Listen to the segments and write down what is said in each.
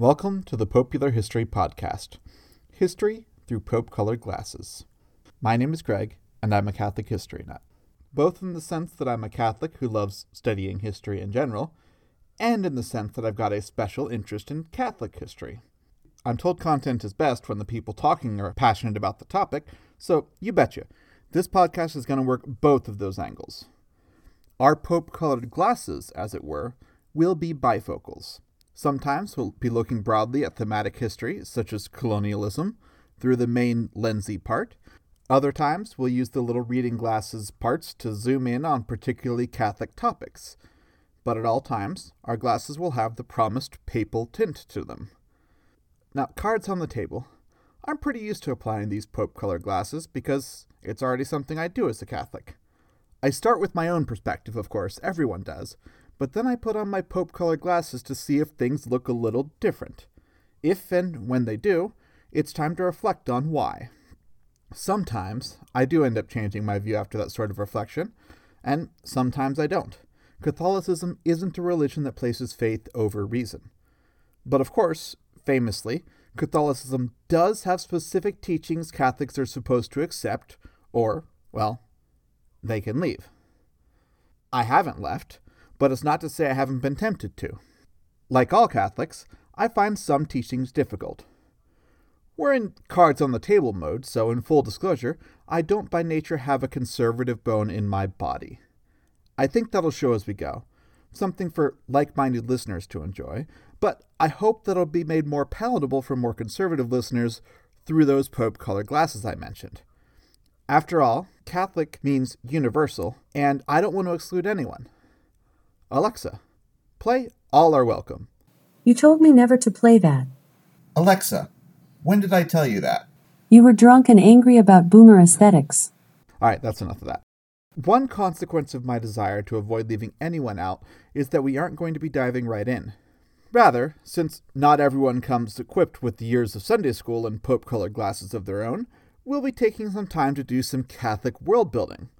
Welcome to the Popular History Podcast History through Pope Colored Glasses. My name is Greg, and I'm a Catholic history nut, both in the sense that I'm a Catholic who loves studying history in general, and in the sense that I've got a special interest in Catholic history. I'm told content is best when the people talking are passionate about the topic, so you betcha, this podcast is going to work both of those angles. Our Pope colored glasses, as it were, will be bifocals Sometimes we'll be looking broadly at thematic history, such as colonialism, through the main lensy part. Other times we'll use the little reading glasses parts to zoom in on particularly Catholic topics. But at all times, our glasses will have the promised papal tint to them. Now, cards on the table. I'm pretty used to applying these Pope color glasses because it's already something I do as a Catholic. I start with my own perspective, of course, everyone does, but then I put on my Pope colored glasses to see if things look a little different. If and when they do, it's time to reflect on why. Sometimes I do end up changing my view after that sort of reflection, and sometimes I don't. Catholicism isn't a religion that places faith over reason. But of course, famously, Catholicism does have specific teachings Catholics are supposed to accept, or, well, they can leave. I haven't left, but it's not to say I haven't been tempted to. Like all Catholics, I find some teachings difficult. We're in cards on the table mode, so in full disclosure, I don't by nature have a conservative bone in my body. I think that'll show as we go, something for like minded listeners to enjoy, but I hope that'll be made more palatable for more conservative listeners through those Pope colored glasses I mentioned. After all, Catholic means universal, and I don't want to exclude anyone. Alexa, play All Are Welcome. You told me never to play that. Alexa, when did I tell you that? You were drunk and angry about boomer aesthetics. All right, that's enough of that. One consequence of my desire to avoid leaving anyone out is that we aren't going to be diving right in. Rather, since not everyone comes equipped with the years of Sunday school and Pope colored glasses of their own, we'll be taking some time to do some Catholic world building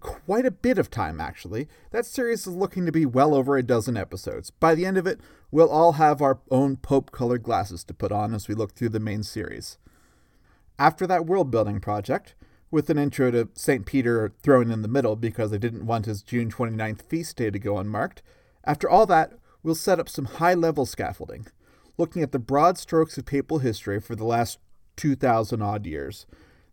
quite a bit of time, actually. That series is looking to be well over a dozen episodes. By the end of it, we'll all have our own Pope colored glasses to put on as we look through the main series. After that world building project, with an intro to St. Peter thrown in the middle because they didn't want his June 29th feast day to go unmarked, after all that, we'll set up some high level scaffolding, looking at the broad strokes of papal history for the last 2,000 odd years.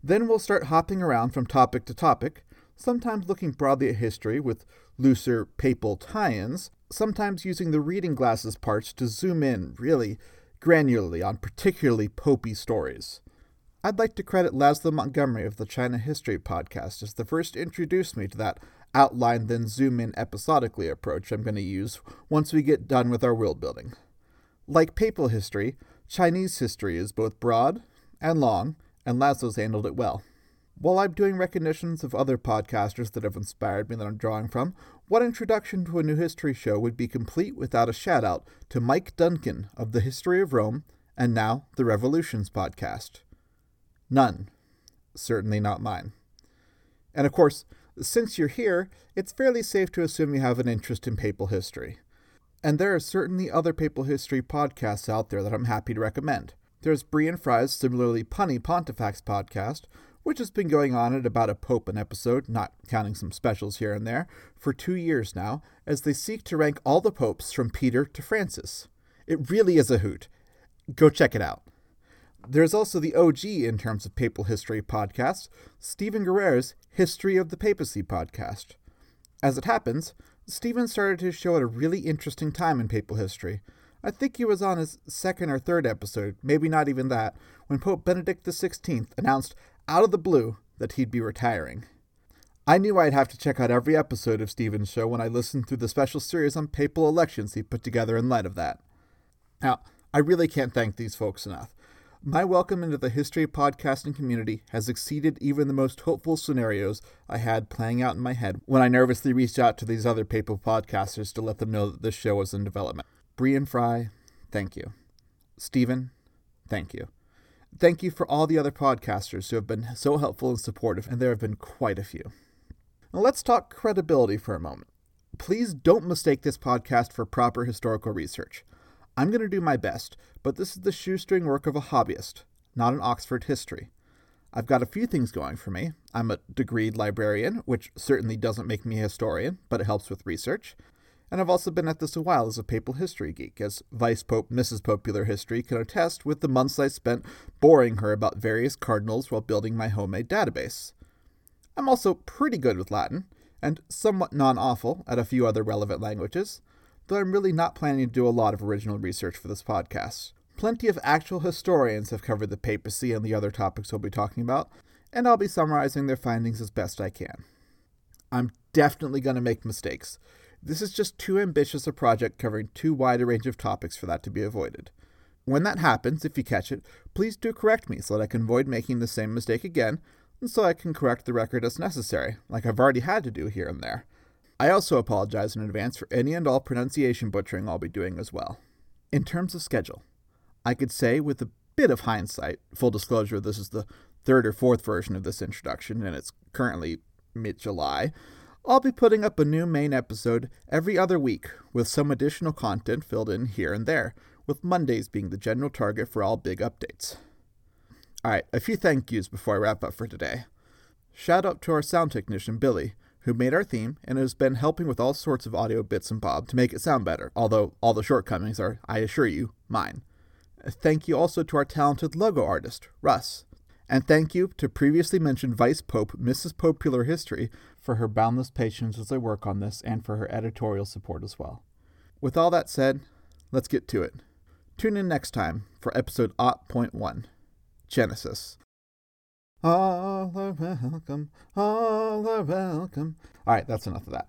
Then we'll start hopping around from topic to topic sometimes looking broadly at history with looser papal tie ins, sometimes using the reading glasses parts to zoom in really granularly on particularly popey stories. I'd like to credit Laszlo Montgomery of the China History podcast as the first to introduce me to that outline then zoom in episodically approach I'm going to use once we get done with our world building. Like papal history, Chinese history is both broad and long, and Laszlo's handled it well. While I'm doing recognitions of other podcasters that have inspired me that I'm drawing from, what introduction to a new history show would be complete without a shout out to Mike Duncan of the History of Rome and now the Revolutions podcast? None. Certainly not mine. And of course, since you're here, it's fairly safe to assume you have an interest in papal history. And there are certainly other papal history podcasts out there that I'm happy to recommend. There's Bry and Fry's similarly punny Pontifacts podcast, which has been going on at about a Pope an episode, not counting some specials here and there, for two years now, as they seek to rank all the popes from Peter to Francis. It really is a hoot. Go check it out. There's also the OG in terms of papal history podcast, Stephen Guerra's History of the Papacy podcast. As it happens, Stephen started his show at a really interesting time in papal history. I think he was on his second or third episode, maybe not even that, when Pope Benedict XVI announced out of the blue that he'd be retiring. I knew I'd have to check out every episode of Stephen's show when I listened through the special series on papal elections he put together in light of that. Now, I really can't thank these folks enough. My welcome into the history podcasting community has exceeded even the most hopeful scenarios I had playing out in my head when I nervously reached out to these other papal podcasters to let them know that this show was in development. Bry and Fry, thank you. Stephen, thank you. Thank you for all the other podcasters who have been so helpful and supportive, and there have been quite a few. Now let's talk credibility for a moment. Please don't mistake this podcast for proper historical research. I'm going to do my best, but this is the shoestring work of a hobbyist, not an Oxford history. I've got a few things going for me. I'm a degreed librarian, which certainly doesn't make me a historian, but it helps with research. And I've also been at this a while as a papal history geek, as Vice Pope Mrs. Popular History can attest with the months I spent boring her about various cardinals while building my homemade database. I'm also pretty good with Latin, and somewhat non awful at a few other relevant languages, though I'm really not planning to do a lot of original research for this podcast. Plenty of actual historians have covered the papacy and the other topics we'll be talking about, and I'll be summarizing their findings as best I can. I'm definitely going to make mistakes this is just too ambitious a project covering too wide a range of topics for that to be avoided. When that happens, if you catch it, please do correct me so that I can avoid making the same mistake again, and so I can correct the record as necessary, like I've already had to do here and there. I also apologize in advance for any and all pronunciation butchering I'll be doing as well. In terms of schedule, I could say with a bit of hindsight, full disclosure, this is the third or fourth version of this introduction, and it's currently mid July. I'll be putting up a new main episode every other week, with some additional content filled in here and there, with Mondays being the general target for all big updates. Alright, a few thank yous before I wrap up for today. Shout out to our sound technician, Billy, who made our theme and has been helping with all sorts of audio bits and bob to make it sound better, although all the shortcomings are, I assure you, mine. Thank you also to our talented logo artist, Russ, and thank you to previously mentioned Vice Pope Mrs. Popular History for her boundless patience as I work on this and for her editorial support as well. With all that said, let's get to it. Tune in next time for episode 0.1 Genesis. All are welcome, all are welcome. All right, that's enough of that.